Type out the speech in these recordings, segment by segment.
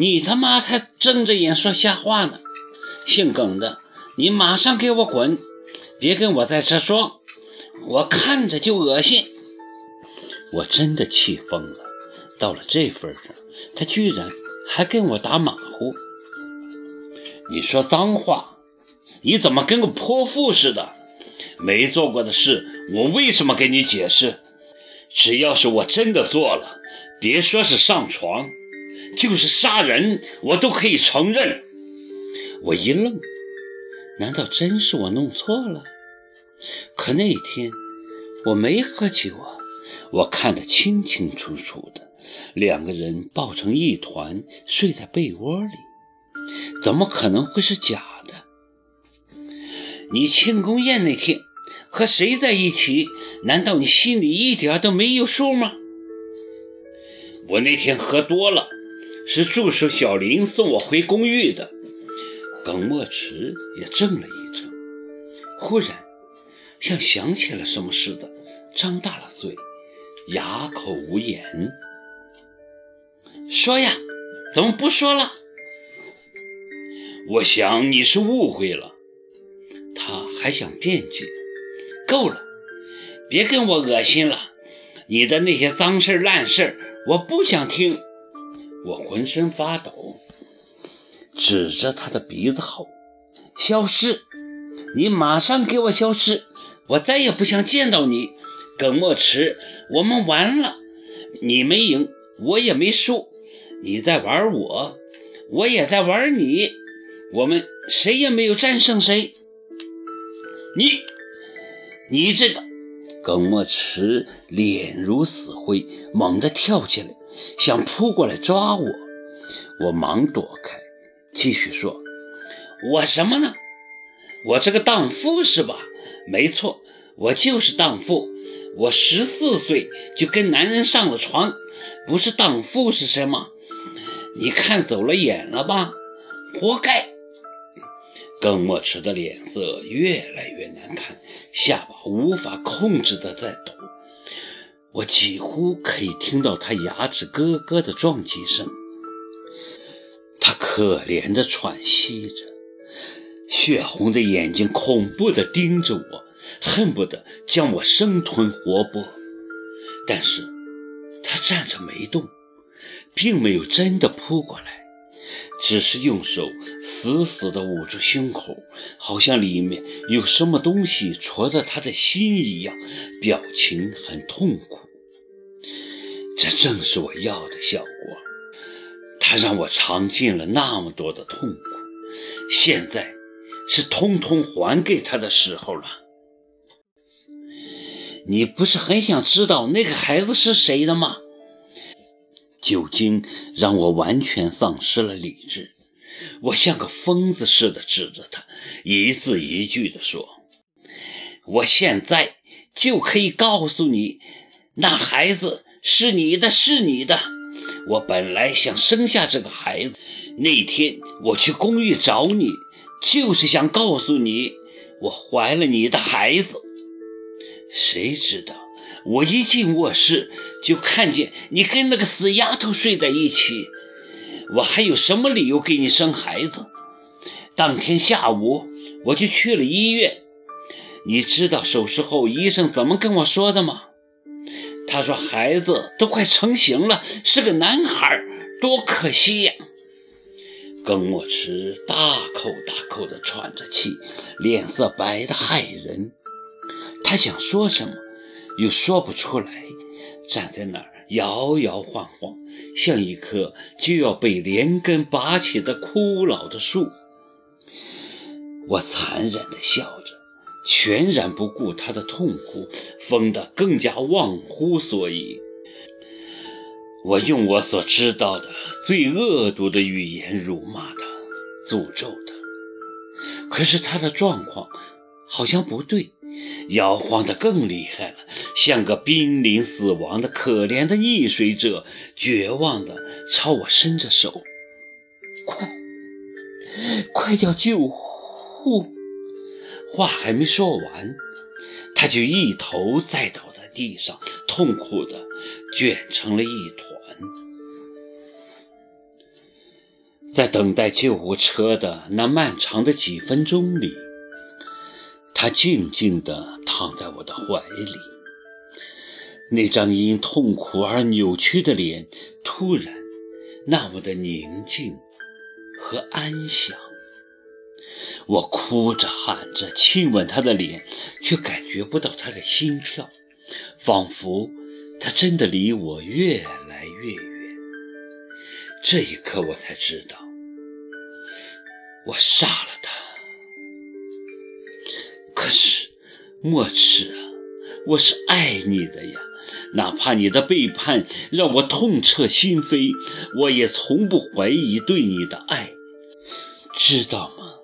你他妈才睁着眼说瞎话呢！姓耿的，你马上给我滚！别跟我在这装，我看着就恶心。我真的气疯了，到了这份上，他居然还跟我打马虎。你说脏话，你怎么跟个泼妇似的？没做过的事，我为什么给你解释？只要是我真的做了，别说是上床，就是杀人，我都可以承认。我一愣，难道真是我弄错了？可那天我没喝酒啊，我看得清清楚楚的，两个人抱成一团睡在被窝里，怎么可能会是假的？你庆功宴那天和谁在一起？难道你心里一点都没有数吗？我那天喝多了，是助手小林送我回公寓的。耿墨池也怔了一怔，忽然像想起了什么似的，张大了嘴，哑口无言。说呀，怎么不说了？我想你是误会了。他还想辩解，够了，别跟我恶心了。你的那些脏事烂事我不想听。我浑身发抖。指着他的鼻子吼：“消失！你马上给我消失！我再也不想见到你，耿墨池！我们完了！你没赢，我也没输。你在玩我，我也在玩你。我们谁也没有战胜谁。你，你这个……”耿墨池脸如死灰，猛地跳起来，想扑过来抓我，我忙躲开。继续说，我什么呢？我这个荡妇是吧？没错，我就是荡妇。我十四岁就跟男人上了床，不是荡妇是什么？你看走了眼了吧？活该！耿墨池的脸色越来越难看，下巴无法控制的在抖，我几乎可以听到他牙齿咯咯的撞击声。他可怜地喘息着，血红的眼睛恐怖地盯着我，恨不得将我生吞活剥。但是，他站着没动，并没有真的扑过来，只是用手死死地捂住胸口，好像里面有什么东西戳着他的心一样，表情很痛苦。这正是我要的效果。他让我尝尽了那么多的痛苦，现在是通通还给他的时候了。你不是很想知道那个孩子是谁的吗？酒精让我完全丧失了理智，我像个疯子似的指着他，一字一句地说：“我现在就可以告诉你，那孩子是你的，是你的。”我本来想生下这个孩子，那天我去公寓找你，就是想告诉你，我怀了你的孩子。谁知道我一进卧室就看见你跟那个死丫头睡在一起，我还有什么理由给你生孩子？当天下午我就去了医院，你知道手术后医生怎么跟我说的吗？他说：“孩子都快成型了，是个男孩，多可惜呀！”耿墨池大口大口地喘着气，脸色白得骇人。他想说什么，又说不出来，站在那儿摇摇晃晃，像一棵就要被连根拔起的枯老的树。我残忍地笑着。全然不顾他的痛苦，疯得更加忘乎所以。我用我所知道的最恶毒的语言辱骂他，诅咒他。可是他的状况好像不对，摇晃得更厉害了，像个濒临死亡的可怜的溺水者，绝望地朝我伸着手：“快，快叫救护！”话还没说完，他就一头栽倒在地上，痛苦的卷成了一团。在等待救护车的那漫长的几分钟里，他静静地躺在我的怀里，那张因痛苦而扭曲的脸突然那么的宁静和安详。我哭着喊着亲吻他的脸，却感觉不到他的心跳，仿佛他真的离我越来越远。这一刻，我才知道，我杀了他。可是，莫迟啊，我是爱你的呀！哪怕你的背叛让我痛彻心扉，我也从不怀疑对你的爱，知道吗？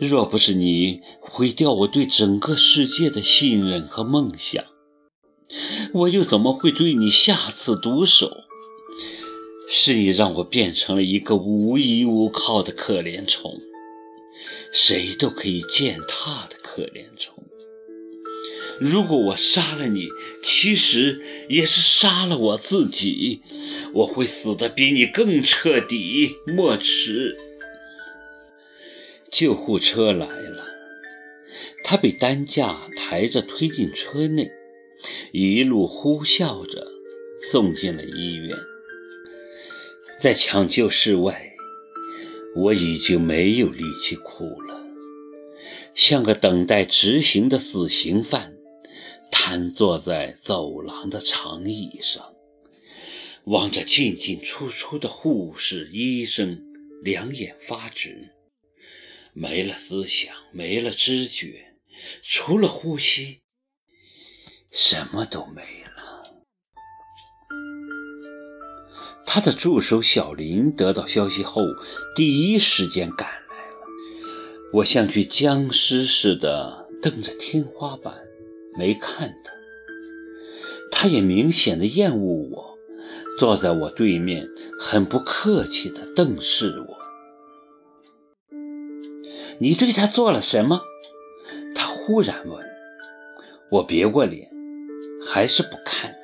若不是你毁掉我对整个世界的信任和梦想，我又怎么会对你下此毒手？是你让我变成了一个无依无靠的可怜虫，谁都可以践踏的可怜虫。如果我杀了你，其实也是杀了我自己。我会死得比你更彻底。莫迟。救护车来了，他被担架抬着推进车内，一路呼啸着送进了医院。在抢救室外，我已经没有力气哭了，像个等待执行的死刑犯，瘫坐在走廊的长椅上，望着进进出出的护士、医生，两眼发直，没了思想，没了知觉，除了呼吸，什么都没了。他的助手小林得到消息后，第一时间赶。我像具僵尸似的瞪着天花板，没看他。他也明显的厌恶我，坐在我对面，很不客气的瞪视我。你对他做了什么？他忽然问。我别过脸，还是不看。